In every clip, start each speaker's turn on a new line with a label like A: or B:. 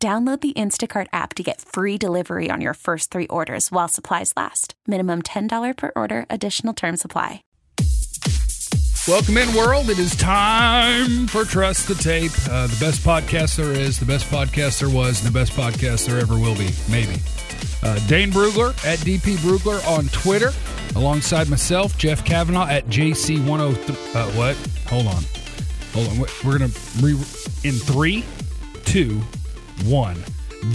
A: Download the Instacart app to get free delivery on your first three orders while supplies last. Minimum $10 per order, additional term supply.
B: Welcome in, world. It is time for Trust the Tape. Uh, the best podcast there is, the best podcast there was, and the best podcast there ever will be, maybe. Uh, Dane Brugler at DP Brugler on Twitter, alongside myself, Jeff Kavanaugh at JC103. Uh, what? Hold on. Hold on. We're going to re in three, two, one.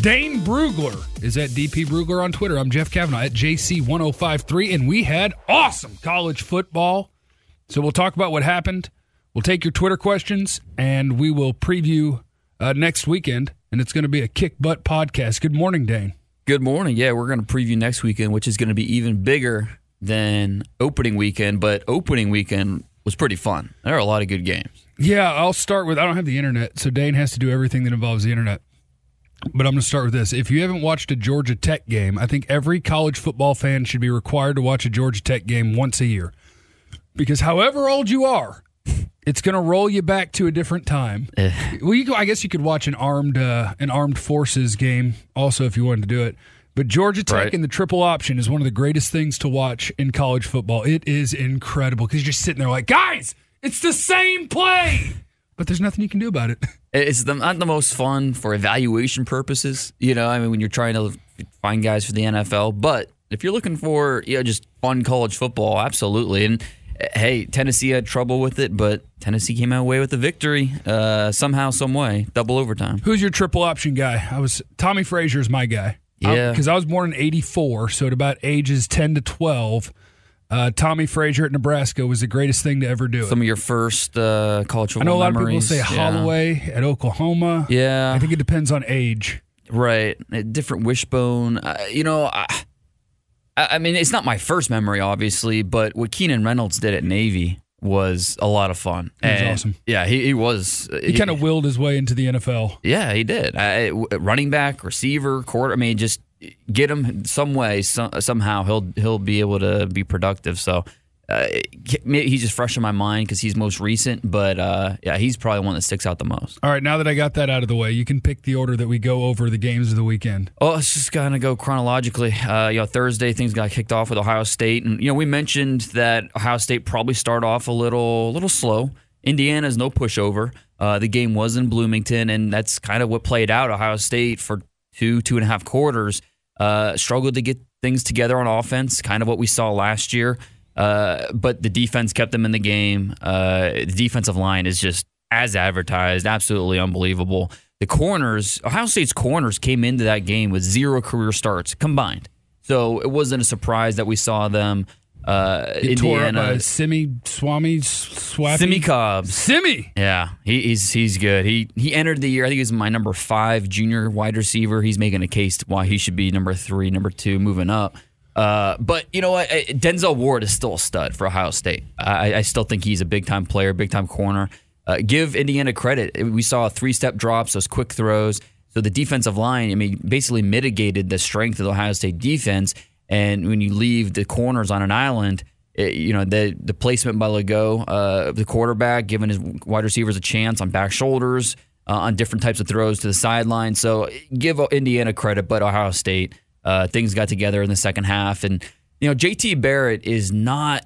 B: Dane Brugler is at DP Brugler on Twitter. I'm Jeff Kavanaugh at JC1053, and we had awesome college football. So we'll talk about what happened. We'll take your Twitter questions, and we will preview uh, next weekend. And it's going to be a kick butt podcast. Good morning, Dane.
C: Good morning. Yeah, we're going to preview next weekend, which is going to be even bigger than opening weekend. But opening weekend was pretty fun. There are a lot of good games.
B: Yeah, I'll start with I don't have the internet, so Dane has to do everything that involves the internet. But I'm going to start with this. If you haven't watched a Georgia Tech game, I think every college football fan should be required to watch a Georgia Tech game once a year. Because however old you are, it's going to roll you back to a different time.
C: Eh.
B: well, you, I guess you could watch an armed uh, an armed forces game also if you wanted to do it. But Georgia Tech
C: Right.
B: in the triple option is one of the greatest things to watch in college football. It is incredible because you're just sitting there like, guys, it's the same play, but there's nothing you can do about it.
C: It's the, not the most fun for evaluation purposes. You know, I mean, when you're trying to find guys for the NFL, but if you're looking for you know just fun college football, absolutely. And uh, hey, Tennessee had trouble with it, but Tennessee came out away with the victory uh, somehow, some way, double overtime.
B: Who's your triple option guy? I was Tommie Frazier is my guy.
C: Yeah.
B: because I was born in '84, so at about ages 10 to 12, uh, Tommie Frazier at Nebraska was the greatest thing to ever do it.
C: Some of your first uh, college
B: I know a lot of people
C: memories.
B: say
C: Yeah.
B: Holieway at Oklahoma.
C: Yeah.
B: I think it depends on age.
C: Right, a different wishbone. Uh, you know, I, I mean, it's not my first memory, obviously, but what Keenan Reynolds did at Navy was a lot of fun.
B: He was
C: And,
B: awesome.
C: Yeah, he, he was.
B: He kind of willed his way into the NFL.
C: Yeah, he did. I, running back, receiver, quarter. I mean, just get him some way, some, somehow he'll he'll be able to be productive. So. Uh, maybe he's just fresh in my mind because he's most recent, but uh, yeah, he's probably one that sticks out the most.
B: All right, now that I got that out of the way, you can pick the order that we go over the games of the weekend.
C: Oh, it's just gonna go chronologically. Uh, you know, Thursday things got kicked off with Ohio State, and you know we mentioned that Ohio State probably start off a little, a little slow. Indiana's no pushover. Uh, the game was in Bloomington, and that's kind of what played out. Ohio State for two, two and a half quarters uh, struggled to get things together on offense, kind of what we saw last year. Uh, but the defense kept them in the game. Uh, the defensive line is just as advertised, absolutely unbelievable. The corners, Ohio State's corners came into that game with zero career starts combined. So it wasn't a surprise that we saw them. Uh,
B: Get tore up by
C: Indiana,
B: Simmie Swami Swappy.
C: Simmie Cobbs.
B: Simmie.
C: Yeah, he, he's he's good. He he entered the year. I think he's my number five junior wide receiver. He's making a case why he should be number three, number two, moving up. Uh, but you know what? Denzel Ward is still a stud for Ohio State. I, I still think he's a big time player, big time corner. Uh, give Indiana credit. We saw three step drops, those quick throws. So the defensive line, I mean, basically mitigated the strength of the Ohio State defense. And when you leave the corners on an island, it, you know the the placement by Lagow, uh, the quarterback, giving his wide receivers a chance on back shoulders, uh, on different types of throws to the sideline. So give Indiana credit, but Ohio State uh, things got together in the second half, and you know JT Barrett is not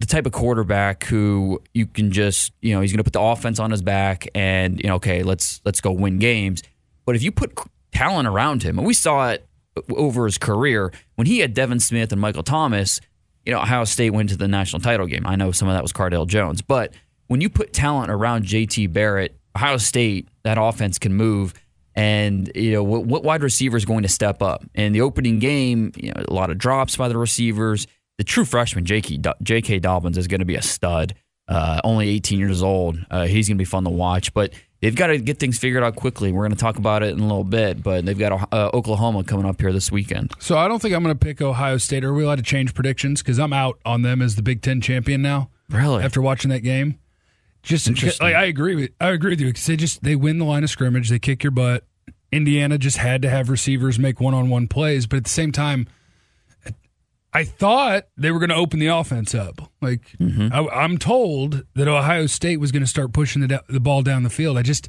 C: the type of quarterback who you can just you know he's going to put the offense on his back and you know okay let's let's go win games. But if you put talent around him, and we saw it over his career when he had Devin Smith and Michael Thomas, you know Ohio State went to the national title game. I know some of that was Cardale Jones, but when you put talent around JT Barrett, Ohio State that offense can move. And you know what, what wide receiver is going to step up? In the opening game, you know a lot of drops by the receivers. The true freshman J.K. Do- J.K. Dobbins is going to be a stud. Uh, only 18 years old. Uh, he's going to be fun to watch. But they've got to get things figured out quickly. We're going to talk about it in a little bit, but they've got uh, Oklahoma coming up here this weekend.
B: So I don't think I'm going to pick Ohio State. Are we allowed to change predictions? Because I'm out on them as the Big Ten champion now.
C: Really?
B: After watching that game, just
C: Interesting.
B: like I agree with I agree with you because they just they win the line of scrimmage, they kick your butt. Indiana just had to have receivers make one on one plays, but at the same time, I thought they were going to open the offense up. Like mm-hmm. I, I'm told that Ohio State was going to start pushing the the ball down the field. I just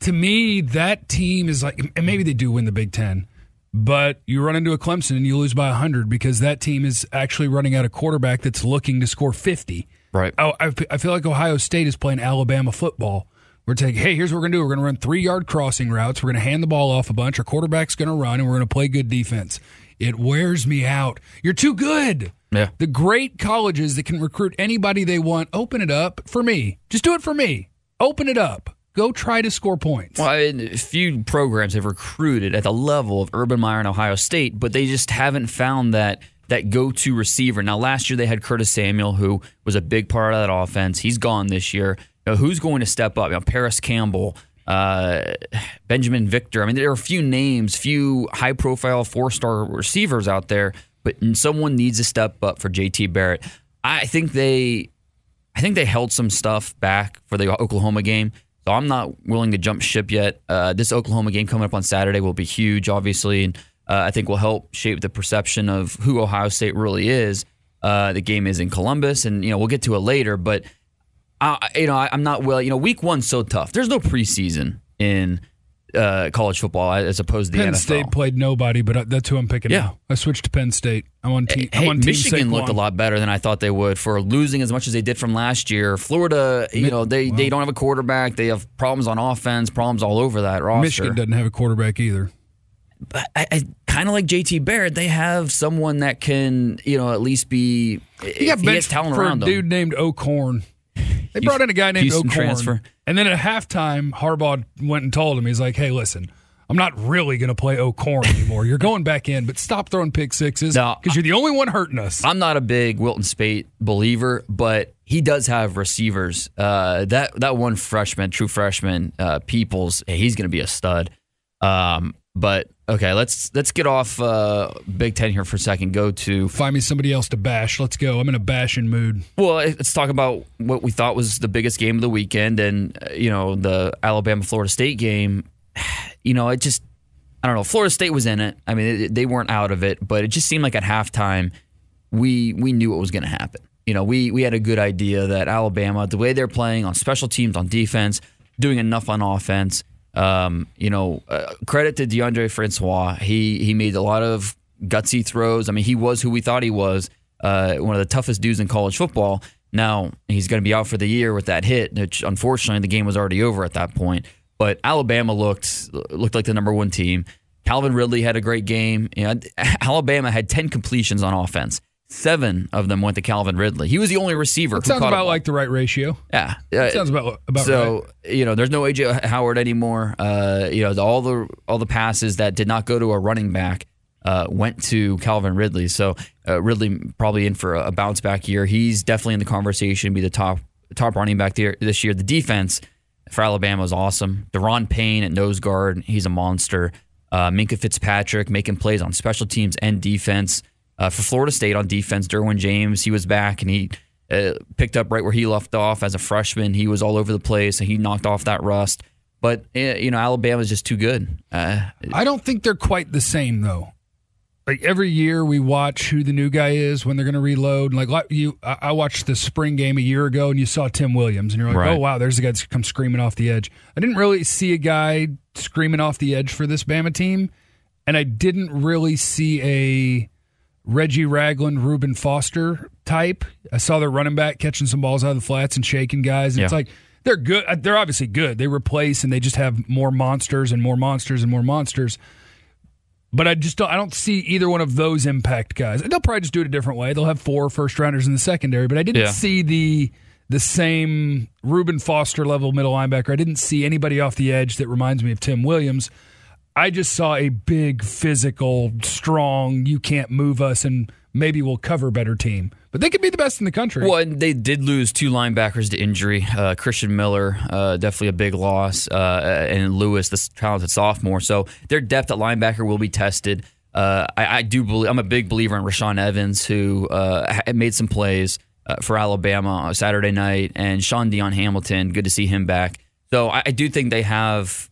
B: to me that team is like, and maybe they do win the Big Ten, but you run into a Clemson and you lose by hundred because that team is actually running out a quarterback that's looking to score fifty.
C: Right.
B: I, I I feel like Ohio State is playing Alabama football. We're taking, hey, here's what we're going to do. We're going to run three yard crossing routes. We're going to hand the ball off a bunch. Our quarterback's going to run, and we're going to play good defense. It wears me out. You're too good.
C: Yeah.
B: The great colleges that can recruit anybody they want, open it up for me. Just do it for me. Open it up. Go try to score points.
C: Well, I mean, few programs have recruited at the level of Urban Meyer and Ohio State, but they just haven't found that that go-to receiver. Now, last year they had Curtis Samuel, who was a big part of that offense. He's gone this year. Know, who's going to step up? You know, Parris Campbell, uh, Binjimen Victor. I mean, there are a few names, few high-profile four-star receivers out there, but someone needs to step up for JT Barrett. I think they I think they held some stuff back for the Oklahoma game. So I'm not willing to jump ship yet. Uh, this Oklahoma game coming up on Saturday will be huge, obviously, and uh, I think will help shape the perception of who Ohio State really is. Uh, the game is in Columbus, and you know we'll get to it later. But I, you know I, I'm not willing. You know, week one's so tough. There's no preseason in uh, college football as opposed to the
B: Penn
C: NFL.
B: State played nobody, but that's who I'm picking
C: Yeah.
B: now. I switched to Penn State. I'm on team. I'm
C: Hey,
B: team
C: Michigan looked a lot better than I thought they would for losing as much as they did from last year. Florida, you know, they, they don't have a quarterback. They have problems on offense, problems all over that roster.
B: Michigan doesn't have a quarterback either.
C: But I, I kind of like JT Barrett. They have someone that can, you know, at least be.
B: He got
C: he has
B: benched
C: talent
B: for a dude named O'Korn. They brought in a guy named
C: Houston
B: O'Korn.
C: transfer.
B: And then at halftime, Harbaugh went and told him, he's like, hey, listen, I'm not really going to play O'Korn anymore. You're going back in, but stop throwing pick sixes
C: No,
B: because you're the only one hurting us.
C: I'm not a big Wilton Speight believer, but he does have receivers. Uh, that that one freshman, true freshman, uh, Peoples, he's going to be a stud. Um, but okay, let's let's get off uh, Big Ten here for a second. Go to
B: Find me somebody else to bash. Let's go. I'm in a bashing mood.
C: well, let's talk about what we thought was the biggest game of the weekend, and uh, you know the Alabama Florida State game. You know, it just I don't know. Florida State was in it. I mean, it, they weren't out of it, but it just seemed like at halftime we we knew what was going to happen. You know, we we had a good idea that Alabama, the way they're playing on special teams, on defense, doing enough on offense. Um, you know, uh, credit to Deondre Francois. He he made a lot of gutsy throws. I mean, he was who we thought he was. Uh, one of the toughest dudes in college football. Now he's going to be out for the year with that hit. Which unfortunately the game was already over at that point. But Alabama looked looked like the number one team. Calvin Ridley had a great game. You know, Alabama had ten completions on offense. Seven of them went to Calvin Ridley. He was the only receiver.
B: That
C: who
B: sounds about like the right ratio.
C: yeah. Uh,
B: Sounds about about right.
C: so
B: right.
C: you know, there's no AJ Howard anymore. Uh, you know, all the all the passes that did not go to a running back uh, went to Calvin Ridley. So uh, Ridley probably in for a, a bounce back year. He's definitely in the conversation. To be the top top running back there this year. The defense for Alabama is awesome. Da'Ron Payne at nose guard, he's a monster. Uh, Minkah Fitzpatrick making plays on special teams and defense. Uh, for Florida State on defense, Derwin James, he was back and he uh, picked up right where he left off as a freshman. He was all over the place and he knocked off that rust. But uh, you know, Alabama's just too good. Uh,
B: I don't think they're quite the same though. Like every year we watch who the new guy is when they're going to reload. Like like you, I I watched the spring game a year ago and you saw Tim Williams and you're like,
C: Right.
B: oh wow, there's a guy that's come screaming off the edge. I didn't really see a guy screaming off the edge for this Bama team, and I didn't really see a Reggie Ragland, Reuben Foster type. I saw their running back catching some balls out of the flats and shaking guys. And It's like they're good. uh, They're obviously good. They replace and they just have more monsters and more monsters and more monsters. But I just don't. I don't see either one of those impact guys. They'll probably just do it a different way. They'll have four first rounders in the secondary. But I didn't
C: Yeah.
B: see the the same Reuben Foster level middle linebacker. I didn't see anybody off the edge that reminds me of Tim Williams. I just saw a big, physical, strong, you can't move us, and maybe we'll cover better team. but they could be the best in the country.
C: Well, and they did lose two linebackers to injury. Uh, Christian Miller, uh, definitely a big loss, uh, and Lewis, this talented sophomore. So their depth at linebacker will be tested. Uh, I, I, do believe I'm a big believer in Rashaan Evans, who uh, made some plays uh, for Alabama on Saturday night, and Shaun Dion Hamilton. Good to see him back. So I, I do think they have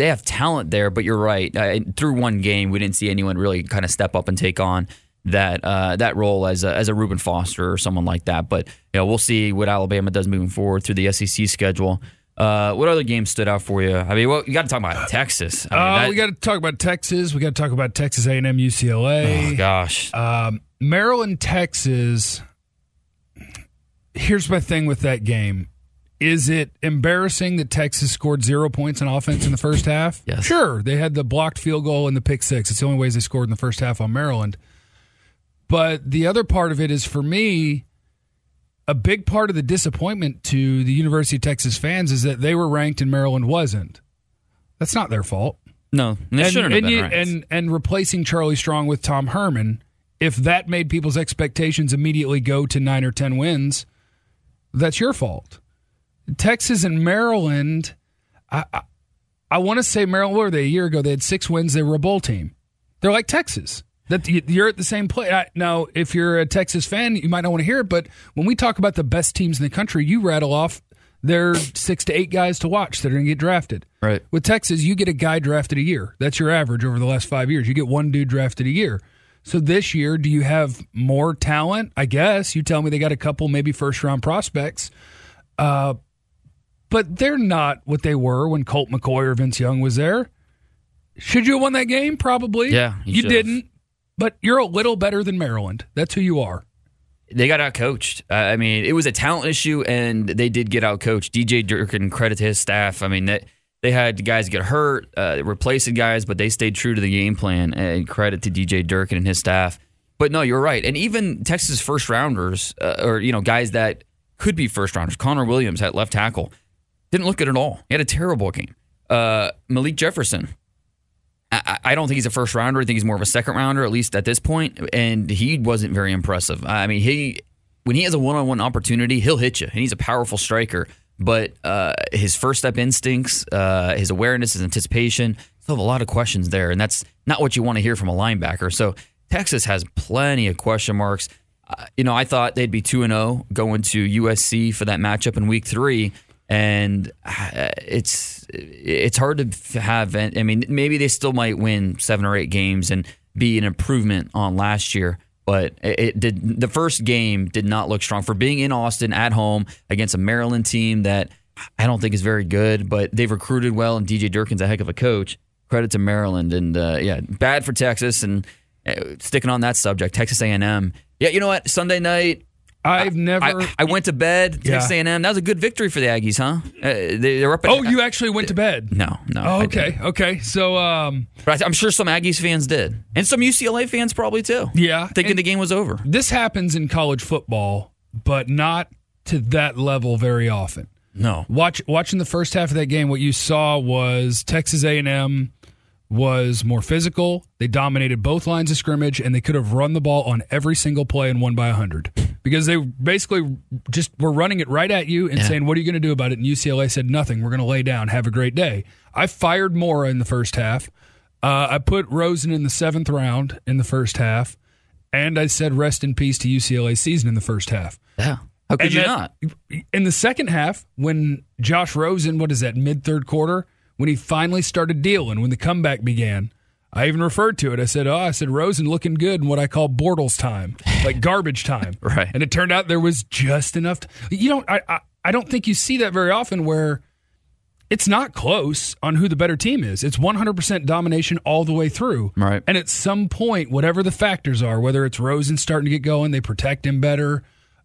C: they have talent there, but you're right. Uh, through one game, we didn't see anyone really kind of step up and take on that uh, that role as a, as a Reuben Foster or someone like that. But you know, we'll see what Alabama does moving forward through the SEC schedule. Uh, what other games stood out for you? I mean, well, you got to talk about Texas. I mean,
B: uh, that, we got to talk about Texas. We got to talk about Texas A&M, UCLA.
C: Oh gosh,
B: um, Maryland, Texas. Here's my thing with that game. Is it embarrassing that Texas scored zero points on offense in the first half?
C: Yes.
B: Sure. They had the blocked field goal and the pick six. It's the only ways they scored in the first half on Maryland. But the other part of it is for me, a big part of the disappointment to the University of Texas fans is that they were ranked and Maryland wasn't. That's not their fault.
C: No, they
B: and,
C: shouldn't have
B: and,
C: been
B: you-
C: ranked.
B: and and replacing Charlie Strong with Tom Herman, if that made people's expectations immediately go to nine or ten wins, that's your fault. Texas and Maryland, I I, I want to say Maryland. Were they a year ago? They had six wins. They were a bowl team. They're like Texas. That you- you're at the same place. Now, if you're a Texas fan, you might not want to hear it, but when we talk about the best teams in the country, you rattle off their six to eight guys to watch that are going to get drafted.
C: Right.
B: With Texas, you get a guy drafted a year. That's your average over the last five years. You get one dude drafted a year. So this year, do you have more talent? I guess you tell me they got a couple maybe first round prospects, uh, but they're not what they were when Colt McCoy or Vince Young was there. Should you have won that game? Probably.
C: Yeah, you
B: you didn't. But you're a little better than Maryland. That's who you are.
C: they got out coached. Uh, I mean, it was a talent issue, and they did get out coached. DJ Durkin, credit to his staff. I mean, that they had guys get hurt, uh, replacing guys, but they stayed true to the game plan. And credit to DJ Durkin and his staff. But no, you're right. And even Texas first rounders, uh, or you know, guys that could be first rounders. Connor Williams at left tackle didn't look good at all. He had a terrible game. Uh, Malik Jefferson, I, I don't think he's a first rounder. I think he's more of a second rounder, at least at this point. And he wasn't very impressive. I mean, he when he has a one on one opportunity, he'll hit you, and he's a powerful striker. But uh, his first step instincts, uh, his awareness, his anticipation, still have a lot of questions there, and that's not what you want to hear from a linebacker. So Texas has plenty of question marks. Uh, you know, I thought they'd be two and zero going to USC for that matchup in Week Three, and uh, it's it's hard to have. I mean, maybe they still might win seven or eight games and be an improvement on last year. But it, did. The first game did not look strong for being in Austin at home against a Maryland team that I don't think is very good. But they've recruited well, and DJ Durkin's a heck of a coach. Credit to Maryland, and uh, yeah, bad for Texas. And uh, sticking on that subject, Texas A&M. Yeah, you know what? Sunday night,
B: I've never.
C: I, I went to bed.
B: Yeah.
C: Texas A&M. That was a good victory for the Aggies, huh? Uh, they, they're up. At,
B: oh, you actually went to bed.
C: No, no.
B: Oh, okay, okay. So, um,
C: But I- I'm sure some Aggies fans did, and some UCLA fans probably too.
B: Yeah,
C: thinking
B: and-
C: the game was over.
B: this happens in college football, but not to that level very often.
C: No,
B: Watch watching the first half of that game, what you saw was Texas A&M was more physical. They dominated both lines of scrimmage, and they could have run the ball on every single play and won by hundred because they basically just were running it right at you and
C: Yeah.
B: saying, "What are you going to do about it?" And UCLA said, "Nothing. We're going to lay down. Have a great day." I fired Mora in the first half. Uh, I put Rosen in the seventh round in the first half, and I said, "Rest in peace to UCLA season in the first half."
C: yeah. How could
B: And
C: you
B: then
C: not?
B: In the second half, when Josh Rosen, what is that, mid third quarter, when he finally started dealing, when the comeback began, I even referred to it. I said, Oh, I said, Rosen looking good in what I call Bortles time, like garbage time.
C: Right.
B: And it turned out there was just enough. To, you don't, I, I, I don't think you see that very often where it's not close on who the better team is. It's 100% domination all the way through.
C: Right.
B: And at some point, whatever the factors are, whether it's Rosen starting to get going, they protect him better,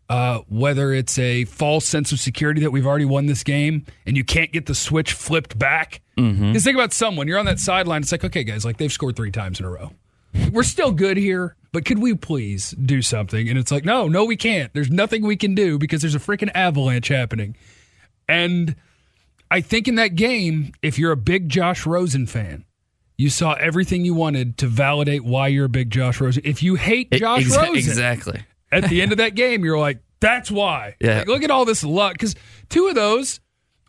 B: uh, whether it's a false sense of security that we've already won this game and you can't get the switch flipped back.
C: Mm-hmm.
B: Because think about someone, you're on that sideline. It's like, okay, guys, like they've scored three times in a row. We're still good here, but could we please do something? And it's like, no, no, we can't. There's nothing we can do because there's a freaking avalanche happening. And I think in that game, if you're a big Josh Rosen fan, you saw everything you wanted to validate why you're a big Josh Rosen. If you hate Josh
C: Exa-
B: Rosen,
C: exactly.
B: At the end of that game, you're like, that's why.
C: Yeah.
B: Like, look at all this luck. Because two of those,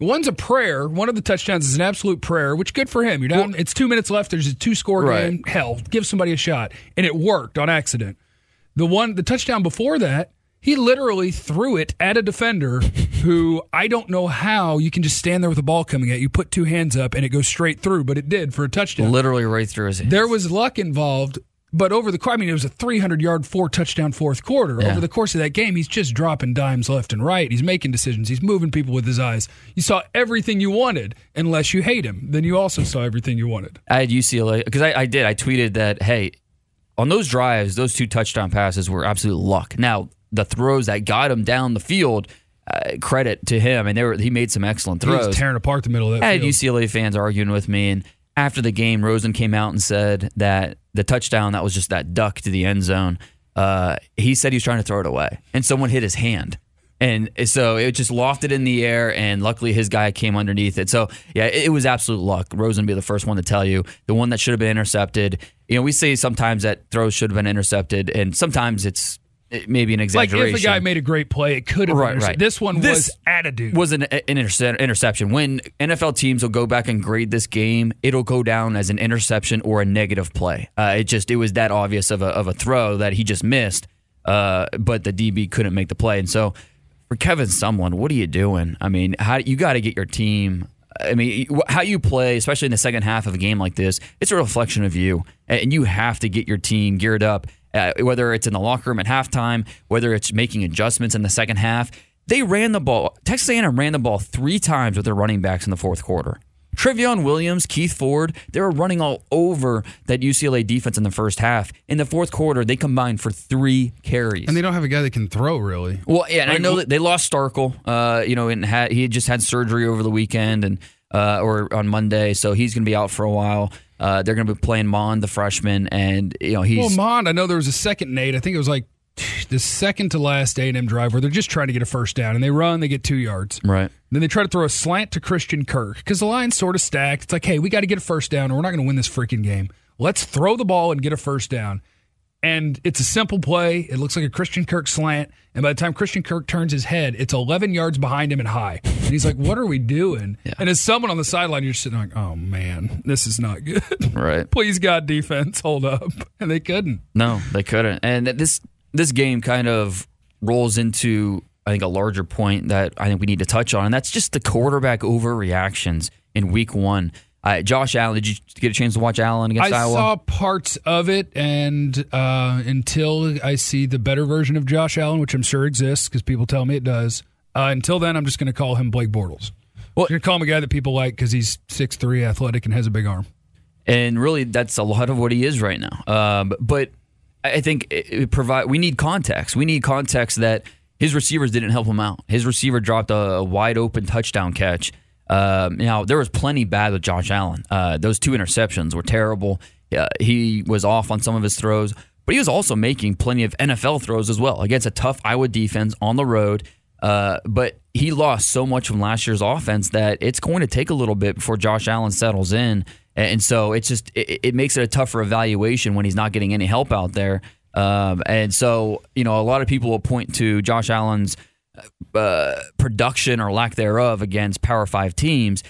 B: one's a prayer. One of the touchdowns is an absolute prayer, which good for him. You're down. it's two minutes left. There's a two score
C: Right.
B: game. Hell, give somebody a shot, and it worked on accident. The one, the touchdown before that, he literally threw it at a defender who I don't know how you can just stand there with the ball coming at you, put two hands up, and it goes straight through, but it did for a touchdown.
C: Literally right through his hands.
B: There was luck involved, but over the course, I mean, it was a 300 yard, four touchdown fourth quarter.
C: Yeah.
B: Over the course of that game, he's just dropping dimes left and right. He's making decisions. He's moving people with his eyes. You saw everything you wanted, unless you hate him. Then you also saw everything you wanted.
C: I had UCLA because I, I did. I tweeted that hey, on those drives, those two touchdown passes were absolute luck. Now the throws that got him down the field, uh, credit to him, and they were he made some excellent
B: He
C: throws.
B: was tearing apart the middle of that
C: I had
B: field.
C: UCLA fans arguing with me, and after the game, Rosen came out and said that the touchdown that was just that duck to the end zone. Uh, he said he was trying to throw it away, and someone hit his hand. And so it just lofted in the air, and luckily his guy came underneath it. So yeah, it, it was absolute luck. Rosen be the first one to tell you the one that should have been intercepted. You know, we say sometimes that throws should have been intercepted, and sometimes it's it maybe an
B: like
C: exaggeration.
B: if a guy made a great play, it could have
C: Right,
B: been.
C: right.
B: This one
C: This
B: was attitude.
C: was an, an interce- interception. When NFL teams will go back and grade this game, it'll go down as an interception or a negative play. Uh, it just it was that obvious of a of a throw that he just missed, uh, but the DB couldn't make the play. And so for Kevin Sumlin, what are you doing? I mean, how you got to get your team. I mean, how you play, especially in the second half of a game like this, it's a reflection of you, and you have to get your team geared up. Uh, whether it's in the locker room at halftime, whether it's making adjustments in the second half, they ran the ball. Texas A&M ran the ball three times with their running backs in the fourth quarter. Trayveon Williams, Keith Ford, they were running all over that UCLA defense in the first half. In the fourth quarter, they combined for three carries.
B: and they don't have a guy that can throw really.
C: Well, yeah, and I know that they lost Starkel. Uh, you know, and had he had just had surgery over the weekend and uh, or on Monday, so he's going to be out for a while. Uh, they're going to be playing Mond, the freshman, and you know he's
B: Well, Mond, I know there was a second Nate. I think it was like the second to last A and M drive where they're just trying to get a first down and they run, they get two yards.
C: right.
B: Then they try to throw a slant to Christian Kirk because the line's sort of stacked. It's like, hey, we got to get a first down or we're not going to win this freaking game. Let's throw the ball and get a first down. And it's a simple play. It looks like a Christian Kirk slant. And by the time Christian Kirk turns his head, it's 11 yards behind him and high. And he's like, what are we doing? And as someone on the sideline, you're sitting like, oh, man, this is not good.
C: Right.
B: Please, God, defense, hold up. And they couldn't.
C: No, they couldn't. And this this game kind of rolls into I think a larger point that I think we need to touch on, and that's just the quarterback overreactions in Week One. Uh, Josh Allen, did you get a chance to watch Allen against
B: I
C: Iowa?
B: I saw parts of it, and uh, until I see the better version of Josh Allen, which I'm sure exists because people tell me it does, uh, until then, I'm just going to call him Blake Bortles.
C: Well-
B: going call him a guy that people like because he's 6'3", athletic, and has a big arm.
C: and really that's a lot of what he is right now. Um, but I think it, it provide we need context. We need context that his receivers didn't help him out. His receiver dropped a, a wide open touchdown catch. Um, now there was plenty bad with Josh Allen. Uh, those two interceptions were terrible. Uh, he was off on some of his throws, but he was also making plenty of NFL throws as well against a tough Iowa defense on the road. Uh, but he lost so much from last year's offense that it's going to take a little bit before Josh Allen settles in. And so it's just it, it makes it a tougher evaluation when he's not getting any help out there. Um, and so you know a lot of people will point to Josh Allen's uh, production or lack thereof against Power Five teams,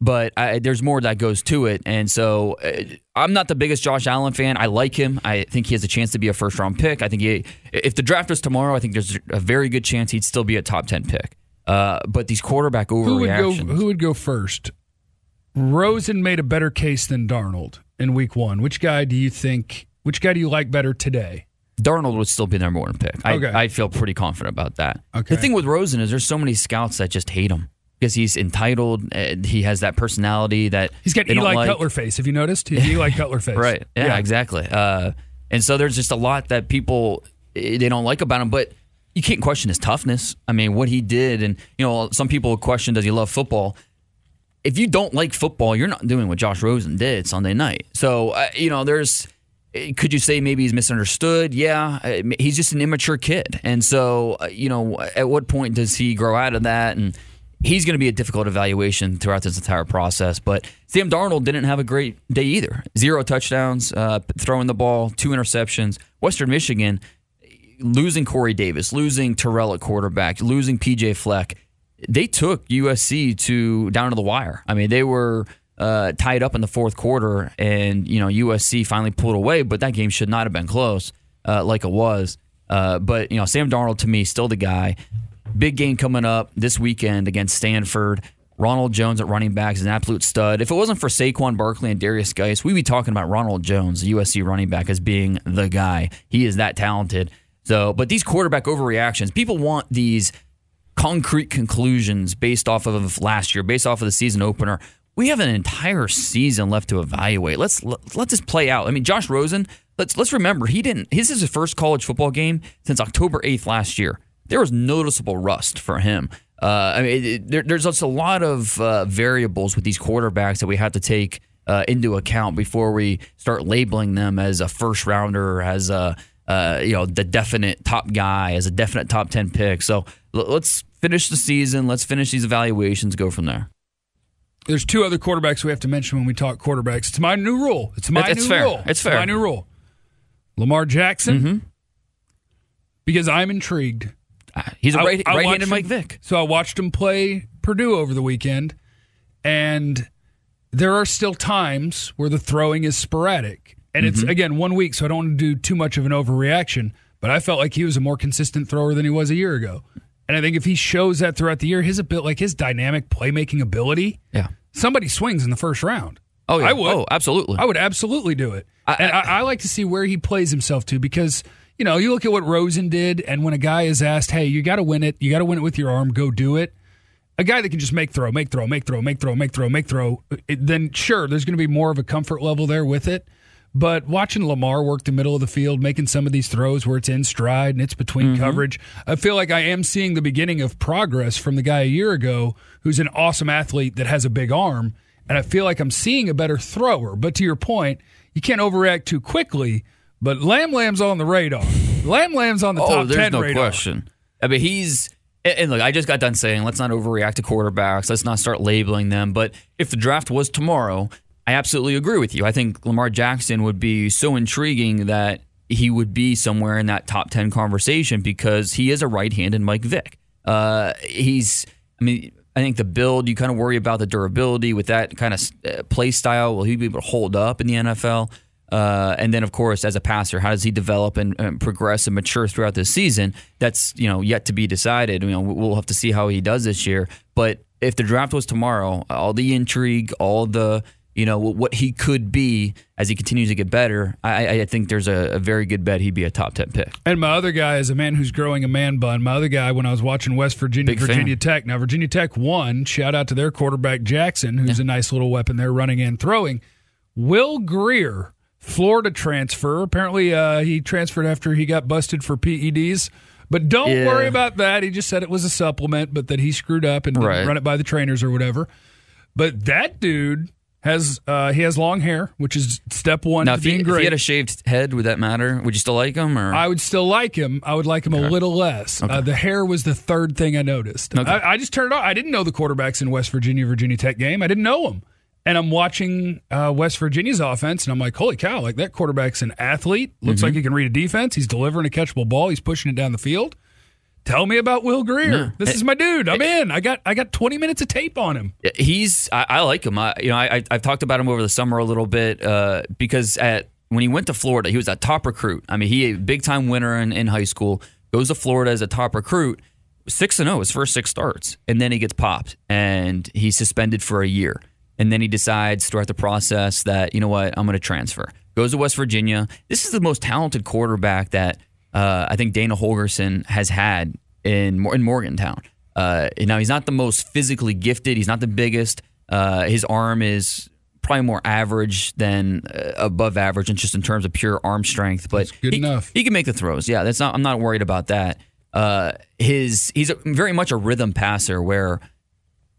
C: but I, there's more that goes to it. And so uh, I'm not the biggest Josh Allen fan. I like him. I think he has a chance to be a first round pick. I think he, if the draft was tomorrow, I think there's a very good chance he'd still be a top ten pick. Uh, but these quarterback
B: Who would go? Who would go first? Rosen made a better case than Darnold in Week One. Which guy do you think? Which guy do you like better today?
C: Darnold would still be the number one pick. I,
B: Okay.
C: I feel pretty confident about that.
B: Okay.
C: The thing with Rosen is there's so many scouts that just hate him because he's entitled. Uh, he has that personality that
B: He's got Eli
C: like.
B: Cutler face. Have you noticed? He's Eli Cutler face.
C: Right. Yeah, exactly. Uh, and so there's just a lot that people eh, they don't like about him, but you can't question his toughness. I mean, what he did, and you know, some people question does he love football. If you don't like football, you're not doing what Josh Rosen did Sunday night. So uh, you know, there's. Eh, Could you say maybe he's misunderstood? Yeah, uh, he's just an immature kid, and so uh, you know, at what point does he grow out of that? And he's going to be a difficult evaluation throughout this entire process. But Sam Darnold didn't have a great day either. Zero touchdowns, uh, throwing the ball, two interceptions. Western Michigan, losing Corey Davis, losing Terrell at quarterback, losing PJ Fleck, they took USC to down to the wire. I mean, they were uh, tied up in the fourth quarter, and you know USC finally pulled away, but that game should not have been close uh, like it was. Uh, but you know, Sam Darnold to me still the guy. Big game coming up this weekend against Stanford. Ronald Jones at running back is an absolute stud. If it wasn't for Saquon Barkley and Darius Guice, we'd be talking about Ronald Jones, the USC running back, as being the guy. He is that talented. So, but these quarterback overreactions, people want these concrete conclusions based off of last year, based off of the season opener. We have an entire season left to evaluate. Let's let this play out. I mean, Josh Rosen. Let's let's remember he didn't. His is his first college football game since October eighth last year. There was noticeable rust for him. Uh, I mean, it, there, there's just a lot of uh, variables with these quarterbacks that we have to take uh, into account before we start labeling them as a first rounder, as a uh, you know the definite top guy, as a definite top ten pick. So l- let's finish the season. Let's finish these evaluations. Go from there.
B: There's two other quarterbacks we have to mention when we talk quarterbacks. It's my new rule. It's my
C: it's
B: new
C: fair.
B: rule.
C: It's fair.
B: It's my new rule. Lamar Jackson,
C: Mm-hmm.
B: because I'm intrigued.
C: He's a
B: I-
C: right,
B: I
C: right-handed
B: watched
C: Mike Vick.
B: So I watched him play Purdue over the weekend, and there are still times where the throwing is sporadic. And
C: Mm-hmm.
B: it's again one week, so I don't want to do too much of an overreaction. But I felt like he was a more consistent thrower than he was a year ago. And I think if he shows that throughout the year, his ability, like his dynamic playmaking ability,
C: Yeah.
B: somebody swings in the first round.
C: Oh yeah.
B: I would.
C: Oh, absolutely.
B: I would absolutely do it.
C: I-
B: and I, I like to see where he plays himself to because you know you look at what Rosen did, and when a guy is asked, "Hey, you got to win it. You got to win it with your arm. Go do it." A guy that can just make throw, make throw, make throw, make throw, make throw, make throw. It, then sure, there's going to be more of a comfort level there with it. But watching Lamar work the middle of the field, making some of these throws where it's in stride and it's between mm-hmm. coverage, I feel like I am seeing the beginning of progress from the guy a year ago who's an awesome athlete that has a big arm. And I feel like I'm seeing a better thrower. But to your point, you can't overreact too quickly. But Lamb Lamb's on the radar. Lamb Lamb's on the
C: oh,
B: top
C: there's
B: 10
C: no
B: radar.
C: question. I mean, he's and look. I just got done saying let's not overreact to quarterbacks. Let's not start labeling them. But if the draft was tomorrow, I absolutely agree with you. I think Lamar Jackson would be so intriguing that he would be somewhere in that top ten conversation because he is a right-handed Mike Vick. Uh, he's. I mean. I think the build, you kind of worry about the durability with that kind of uh, play style. Will he be able to hold up in the NFL? Uh, and then, of course, as a passer, how does he develop and, and progress and mature throughout this season? That's you know yet to be decided. You know, we'll have to see how he does this year. But if the draft was tomorrow, all the intrigue, all the you know what he could be as he continues to get better, I, I think there's a, a very good bet he'd be a top ten pick.
B: And my other guy is a man who's growing a man bun. My other guy, when I was watching West Virginia,
C: Big fan.
B: Virginia Tech. Now, Virginia Tech won. Shout out to their quarterback, Jackson, who's a nice little weapon there running and throwing. Will Grier, Florida transfer. Apparently, uh, he transferred after he got busted for PEDs. But don't
C: Yeah.
B: worry about that. He just said it was a supplement, but that he screwed up and
C: Right.
B: run it by the trainers or whatever. But that dude has uh, he has long hair, which is step one
C: Now,
B: to
C: if he,
B: being
C: if he had a shaved head, would that matter? Would you still like him? Or
B: I would still like him. I would like him a little less. Uh, the hair was the third thing I noticed.
C: Okay.
B: I, I just turned it on. I didn't know the quarterbacks in West Virginia, Virginia Tech game. I didn't know them. And I'm watching uh, West Virginia's offense, and I'm like, holy cow, like that quarterback's an athlete. Looks
C: Mm-hmm.
B: like he can read a defense. He's delivering a catchable ball. He's pushing it down the field. Tell me about Will Grier.
C: No.
B: This is my dude. I'm in. I got I got 20 minutes of tape on him.
C: He's I, I like him. I, you know, I, I've talked about him over the summer a little bit uh, because at when he went to Florida, he was a top recruit. I mean, he a big time winner in, in high school. Goes to Florida as a top recruit, six and zero his first six starts, and then he gets popped and he's suspended for a year. And then he decides throughout the process that you know what I'm going to transfer. Goes to West Virginia. This is the most talented quarterback that uh, I think Dana Holgorsen has had in in Morgantown. Uh, now he's not the most physically gifted. He's not the biggest. Uh, his arm is probably more average than uh, above average, and just in terms of pure arm strength. But
B: good
C: he,
B: enough.
C: He can make the throws. Yeah, that's not. I'm not worried about that. Uh, his he's a, very much a rhythm passer where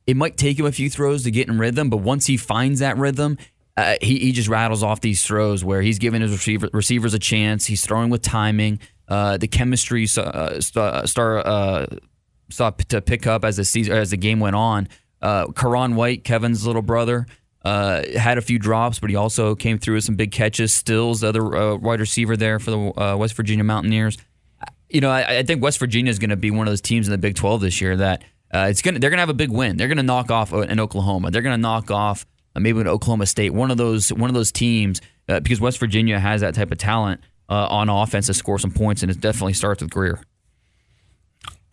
C: it might take him a few throws to get in rhythm, but once he finds that rhythm, uh, he, he just rattles off these throws where he's giving his receiver, receivers a chance. He's throwing with timing. Uh, the chemistry uh, st- start uh, start to pick up as the season as the game went on. Uh, Ka'Raun White, Kevin's little brother, uh, had a few drops, but he also came through with some big catches. Stills, the other uh, wide receiver there for the uh, West Virginia Mountaineers. you know, I, I think West Virginia is going to be one of those teams in the Big 12 this year that uh, it's going. They're going to have a big win. They're going to knock off an Oklahoma. They're going to knock off maybe an Oklahoma State. One of those one of those teams because West Virginia has that type of talent uh, on offense to score some points, and it definitely starts with Grier.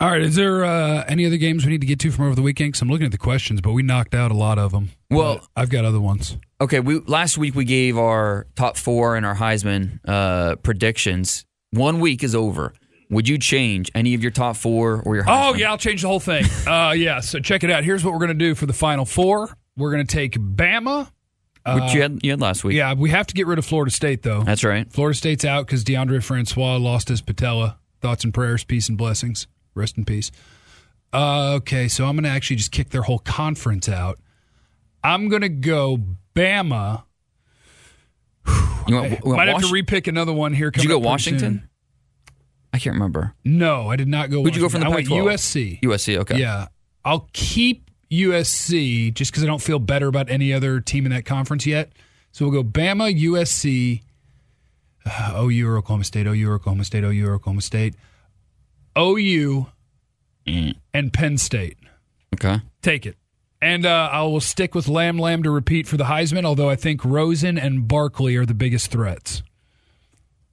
B: All right. Is there uh, any other games we need to get to from over the weekend? Because I'm looking at the questions, but we knocked out a lot of them.
C: Well,
B: I've got other ones.
C: Okay, we last week we gave our top four and our Heisman uh, predictions. One week is over. Would you change any of your top four or your? Heisman?
B: Oh yeah, I'll change the whole thing. uh, yeah. So check it out. Here's what we're gonna do for the final four. We're gonna take Bama.
C: Which you had you had last week.
B: Yeah, we have to get rid of Florida State though.
C: that's right.
B: Florida State's out because Deondre Francois lost his patella. Thoughts and prayers, peace and blessings. Rest in peace. Uh, okay, so I'm going to actually just kick their whole conference out. I'm going to go Bama.
C: You want, you want
B: Might have to repick another one here.
C: Did you go Washington?
B: soon.
C: I can't remember.
B: No, I did not go.
C: Who'd you go from the
B: Washington. I went
C: Pac-12?
B: USC.
C: USC. Okay.
B: Yeah, I'll keep USC just because I don't feel better about any other team in that conference yet. So we'll go Bama, USC, uh, OU or Oklahoma State, OU or Oklahoma State, OU or Oklahoma State, OU,
C: Mm.
B: and Penn State.
C: Okay.
B: Take it. And uh, I will stick with Lamb Lamb to repeat for the Heisman, although I think Rosen and Barkley are the biggest threats.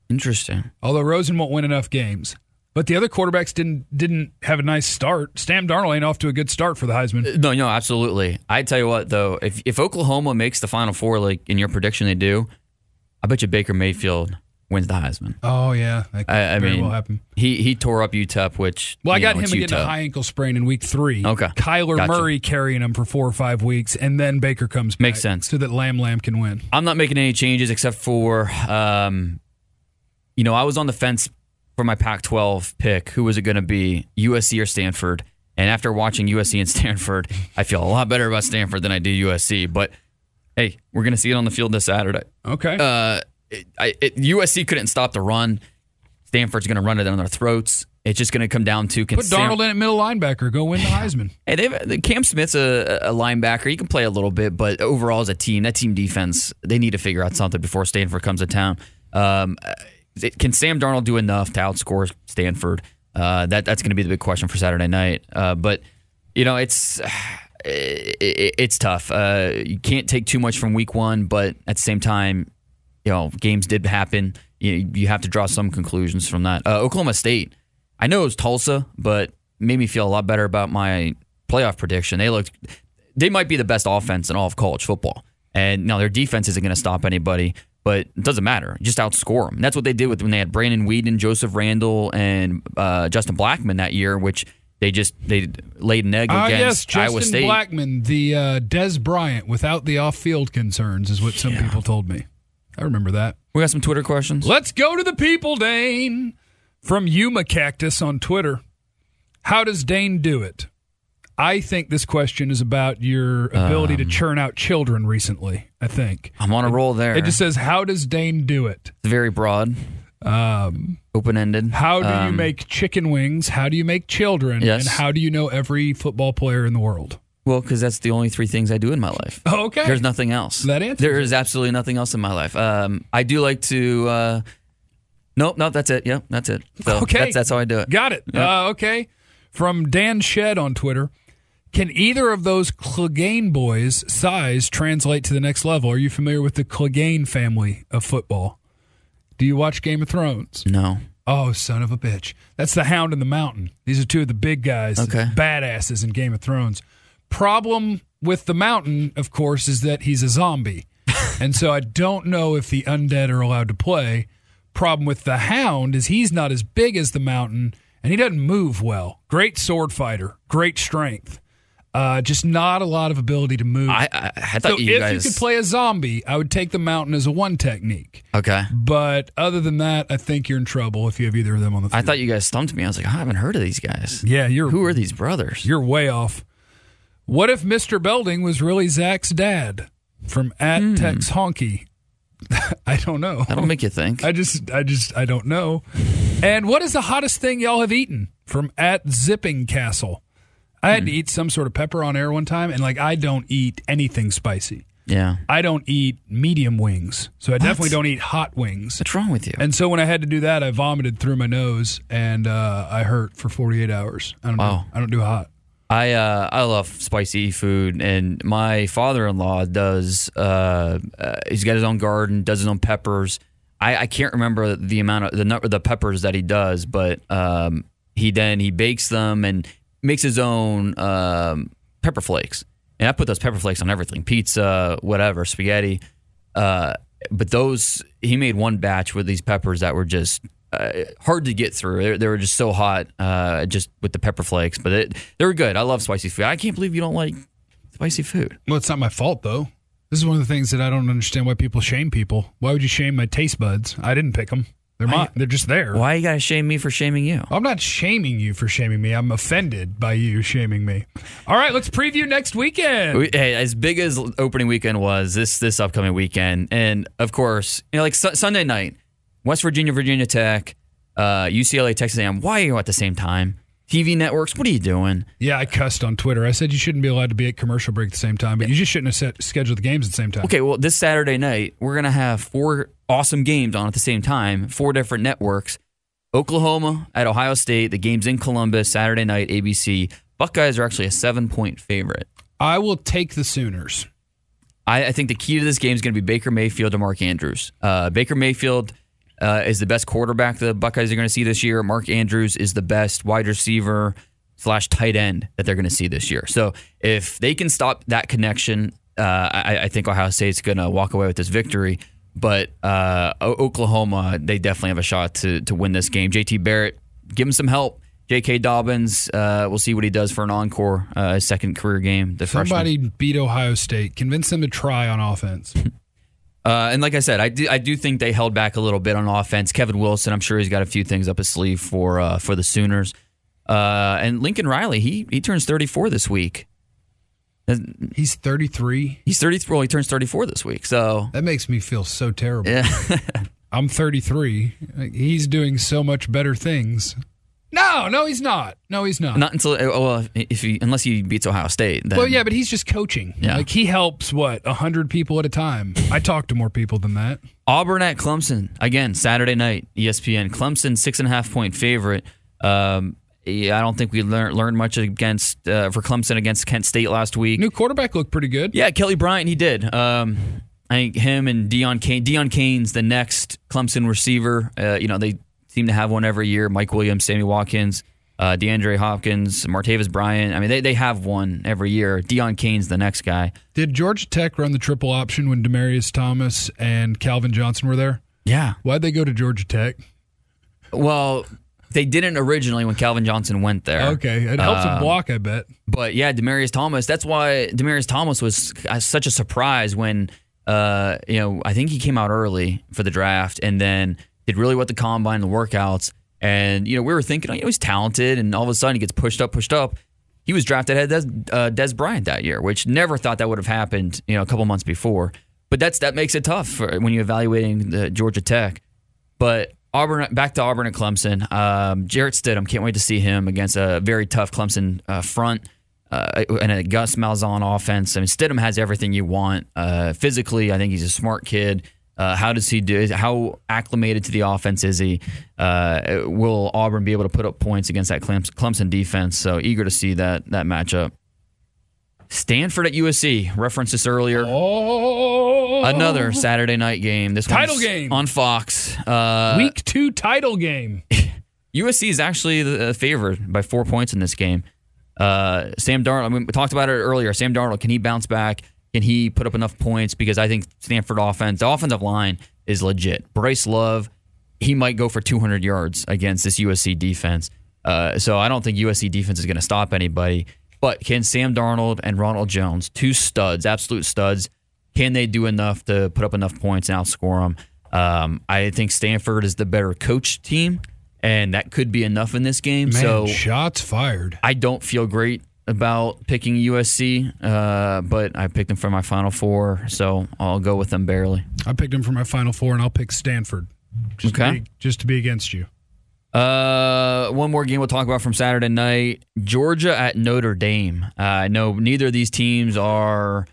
C: Interesting.
B: Although Rosen won't win enough games. But the other quarterbacks didn't didn't have a nice start. Sam Darnold ain't off to a good start for the Heisman.
C: No, no, absolutely. I tell you what, though, if if Oklahoma makes the Final Four, like in your prediction, they do, I bet you Baker Mayfield wins the Heisman.
B: Oh yeah,
C: I, I mean,
B: well happen.
C: he he tore up UTEP, which
B: Well, I got
C: know,
B: him getting a high ankle sprain in week three.
C: Okay.
B: Kyler
C: Gotcha.
B: Murray carrying him for four or five weeks, and then Baker comes back.
C: Makes sense.
B: So that Lamb Lamb can win.
C: I'm not making any changes except for, um, you know, I was on the fence for my Pac-12 pick. Who was it going to be, USC or Stanford? And after watching USC and Stanford, I feel a lot better about Stanford than I do USC. But hey, we're going to see it on the field this Saturday.
B: Okay.
C: Uh, it, I, it, USC couldn't stop the run. Stanford's going to run it down their throats. It's just going to come down to can
B: Put Darnold in at middle linebacker. Go win the Heisman.
C: Hey, they've, Cam Smith's a, a linebacker. He can play a little bit, but overall as a team, that team defense, they need to figure out something before Stanford comes to town. Um, can Sam Darnold do enough to outscore Stanford? Uh, that that's going to be the big question for Saturday night. Uh, but you know, it's it, it, it's tough. Uh, you can't take too much from week one, but at the same time, you know, games did happen. You, you have to draw some conclusions from that. Uh, Oklahoma State, I know it was Tulsa, but made me feel a lot better about my playoff prediction. They looked, they might be the best offense in all of college football. And now their defense isn't going to stop anybody, but it doesn't matter. Just outscore them. And that's what they did with when they had Brandon Weeden, Joseph Randle, and uh, Justin Blackmon that year, which they just they laid an egg
B: Ah,
C: against
B: yes, Justin
C: Iowa State.
B: Blackmon, the uh, Dez Bryant without the off-field concerns, is what some people told me. I remember that.
C: We got some Twitter questions.
B: Let's go to the people, Dane. From Yuma Cactus on Twitter. How does Dane do it? I think this question is about your ability
C: Um,
B: to churn out children recently, I think.
C: I'm on a roll there.
B: It just says, How does Dane do it?
C: It's very broad,
B: Um,
C: open ended.
B: how do you
C: Um,
B: make chicken wings? How do you make children?
C: Yes.
B: And how do you know every football player in the world?
C: Well, because that's the only three things I do in my life.
B: Okay.
C: There's nothing else.
B: That answers
C: There is absolutely nothing else in my life. Um, I do like to. Uh, nope, nope. That's it. Yep, that's it. So
B: Okay.
C: that's, that's how I do it.
B: Got it. Uh, okay. From Dan Shed on Twitter. Can either of those Clegane boys' size translate to the next level? Are you familiar with the Clegane family of football? Do you watch Game of Thrones?
C: No.
B: Oh, son of a bitch. That's the Hound and the Mountain. These are two of the big guys,
C: Okay.
B: badasses in Game of Thrones. Problem with the Mountain, of course, is that he's a zombie. and so I don't know if the undead are allowed to play. Problem with the Hound is he's not as big as the Mountain and he doesn't move well. Great sword fighter, great strength. Uh, just not a lot of ability to move.
C: I I, I thought
B: so
C: you
B: if
C: guys.
B: you could play a zombie, I would take the Mountain as a one technique.
C: okay.
B: But other than that, I think you're in trouble if you have either of them on the field.
C: I thought you guys stumped me. I was like, I haven't heard of these guys.
B: Yeah, you're
C: Who are these brothers?
B: you're way off. What if Mr. Belding was really Zach's dad from at
C: Hmm.
B: Tex Honky? I don't know.
C: That'll make you think.
B: I just I just I don't know. And what is the hottest thing y'all have eaten from at Zipping Castle? I
C: Hmm.
B: had to eat some sort of pepper on air one time, and like I don't eat anything spicy.
C: Yeah.
B: I don't eat medium wings, so I definitely don't eat hot wings.
C: What's wrong with you?
B: And so when I had to do that, I vomited through my nose and uh, I hurt for 48 hours. I don't
C: Wow.
B: know. I don't do hot.
C: I uh, I love spicy food, and my father-in-law does. Uh, uh, he's got his own garden, does his own peppers. I, I can't remember the amount of the nu- the peppers that he does, but um, he then he bakes them and makes his own um, pepper flakes. And I put those pepper flakes on everything: pizza, whatever, spaghetti. Uh, but those he made one batch with these peppers that were just uh, hard to get through. They, they were just so hot, uh, just with the pepper flakes. But it, they were good. I love spicy food. I can't believe you don't like spicy food.
B: Well, it's not my fault though. This is one of the things that I don't understand why people shame people. Why would you shame my taste buds? I didn't pick them. They're mine. They're just there.
C: Why you gotta shame me for shaming you?
B: I'm not shaming you for shaming me. I'm offended by you shaming me. All right, let's preview next weekend.
C: We- Hey, as big as opening weekend was, this this upcoming weekend, and of course, you know, like Su- Sunday night, West Virginia, Virginia Tech, uh, UCLA, Texas A&M. Why are you at the same time? TV networks, what are you doing?
B: Yeah, I cussed on Twitter. I said you shouldn't be allowed to be at commercial break at the same time, but you just shouldn't have set, scheduled the games at the same time.
C: Okay, well, this Saturday night, we're going to have four awesome games on at the same time, four different networks. Oklahoma at Ohio State, the game's in Columbus, Saturday night, ABC. Buckeyes are actually a seven point favorite.
B: I will take the Sooners.
C: I, I think the key to this game is going to be Baker Mayfield or Mark Andrews. Uh, Baker Mayfield uh, is the best quarterback the Buckeyes are going to see this year. Mark Andrews is the best wide receiver slash tight end that they're going to see this year. So if they can stop that connection, uh, I, I think Ohio State's going to walk away with this victory. But uh, Oklahoma, they definitely have a shot to to win this game. JT Barrett, give him some help. J.K. Dobbins, uh, we'll see what he does for an encore, uh, his second career game. The freshman.
B: Somebody beat Ohio State. Convince them to try on offense.
C: Uh, and like I said, I do, I do think they held back a little bit on offense. Kevin Wilson, I'm sure he's got a few things up his sleeve for uh, for the Sooners. Uh, and Lincoln Riley, he he turns 34 this week.
B: He's 33.
C: He's 33. Well, he turns 34 this week. So
B: That makes me feel so terrible.
C: yeah,
B: I'm 33. He's doing so much better things. No, no, he's not. No, he's not.
C: not until uh, well, if he unless he beats Ohio State. Then,
B: well, yeah, but he's just coaching.
C: Yeah.
B: Like he helps what a hundred people at a time. I talk to more people than that.
C: Auburn at Clemson again Saturday night ESPN. Clemson six and a half point favorite. Um, I don't think we learned learned much against uh, for Clemson against Kent State last week.
B: New quarterback looked pretty good.
C: Yeah, Kelly Bryant, he did. Um, I think him and Deon Cain. Deon Cain's the next Clemson receiver. Uh, you know, they seem to have one every year. Mike Williams, Sammy Watkins, uh, DeAndre Hopkins, Martavis Bryant. I mean, they, they have one every year. Deon Cain's the next guy.
B: Did Georgia Tech run the triple option when Demaryius Thomas and Calvin Johnson were there?
C: Yeah.
B: Why'd they go to Georgia Tech?
C: Well, they didn't originally when Calvin Johnson went there.
B: Okay, it helps
C: Um,
B: him block, I bet.
C: But yeah, Demaryius Thomas. That's why Demaryius Thomas was uh, such a surprise when, uh, you know, I think he came out early for the draft and then did really well at the combine, the workouts, and you know we were thinking, you know, he's talented, and all of a sudden he gets pushed up, pushed up. He was drafted ahead of Dez, uh, Dez Bryant that year, which never thought that would have happened, you know, a couple months before. But that's that makes it tough for, when you're evaluating the Georgia Tech. But Auburn, back to Auburn and Clemson. Um, Jarrett Stidham, can't wait to see him against a very tough Clemson uh, front uh, and a Gus Malzahn offense. I mean, Stidham has everything you want. Uh, physically, I think he's a smart kid. Uh, how does he do? How acclimated to the offense is he? Uh, will Auburn be able to put up points against that Clemson defense? So eager to see that that matchup. Stanford at USC. Referenced this earlier.
B: Oh,
C: Another Saturday night game. This
B: Title game.
C: on Fox. Uh,
B: week two title game.
C: USC is actually the uh, favored by four points in this game. Uh, Sam Darnold, I mean, we talked about it earlier. Sam Darnold, can he bounce back? Can he put up enough points? Because I think Stanford offense, the offensive line is legit. Bryce Love, he might go for 200 yards against this USC defense. Uh, so I don't think USC defense is going to stop anybody. But can Sam Darnold and Ronald Jones, two studs, absolute studs, can they do enough to put up enough points and outscore them? Um, I think Stanford is the better coach team, and that could be enough in this game.
B: Man,
C: so
B: shots fired.
C: I don't feel great about picking USC, uh, but I picked them for my Final Four, so I'll go with them barely.
B: I picked them for my final four, and I'll pick Stanford. Just To
C: Okay.
B: be, just to be against you.
C: Uh, one more game we'll talk about from Saturday night: Georgia at Notre Dame. Uh, I know neither of these teams are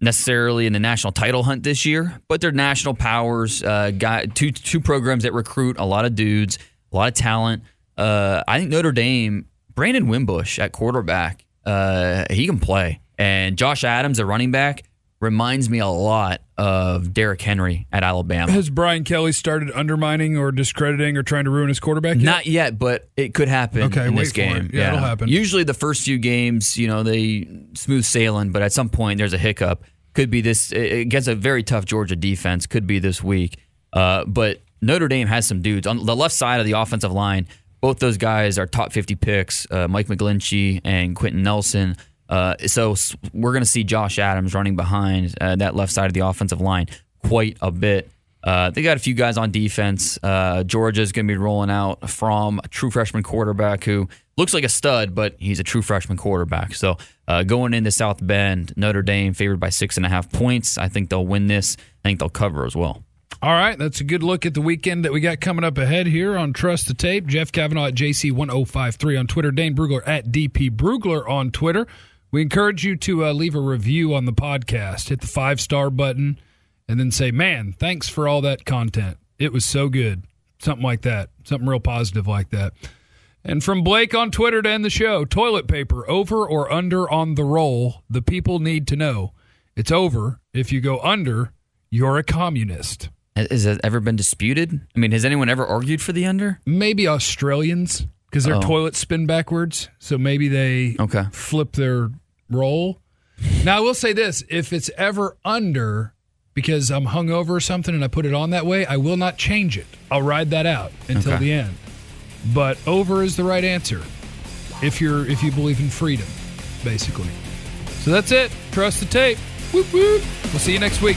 C: necessarily in the national title hunt this year, but they're national powers. Uh, got two two programs that recruit a lot of dudes, a lot of talent. Uh, I think Notre Dame, Brandon Wimbush at quarterback, uh, he can play, and Josh Adams, a running back, reminds me a lot of Derrick Henry at Alabama.
B: Has Brian Kelly started undermining or discrediting or trying to ruin his quarterback? Yet?
C: Not yet, but it could happen
B: Okay,
C: in
B: wait
C: this
B: for
C: game.
B: it. Yeah, it'll happen.
C: Usually, the first few games, you know, they smooth sailing, but at some point, there's a hiccup. Could be this against a very tough Georgia defense. Could be this week. Uh, but Notre Dame has some dudes on the left side of the offensive line. Both those guys are top 50 picks. Uh, Mike McGlinchey and Quenton Nelson. Uh, so we're going to see Josh Adams running behind uh, that left side of the offensive line quite a bit. Uh, they got a few guys on defense. Uh, is going to be rolling out from a true freshman quarterback who looks like a stud, but he's a true freshman quarterback. So uh, going into South Bend, Notre Dame favored by six and a half points. I think they'll win this. I think they'll cover as well.
B: All right, that's a good look at the weekend that we got coming up ahead here on Trust the Tape. Jeff Kavanaugh at JC1053 on Twitter, Dane Brugler at DP Brugler on Twitter. We encourage you to uh, leave a review on the podcast. Hit the five star button and then say, man, thanks for all that content. It was so good. Something like that. Something real positive like that. And from Blake on Twitter to end the show toilet paper over or under on the roll. The people need to know. It's over. If you go under, you're a communist.
C: Has that ever been disputed? I mean, has anyone ever argued for the under?
B: maybe Australians because their
C: Oh.
B: toilets spin backwards. So maybe they
C: Okay.
B: flip their roll. Now I will say this: if it's ever under because I'm hungover or something and I put it on that way, I will not change it. I'll ride that out until
C: Okay.
B: the end. But over is the right answer if you're if you believe in freedom, basically. So that's it. Trust the tape. Whoop whoop. We'll see you next week.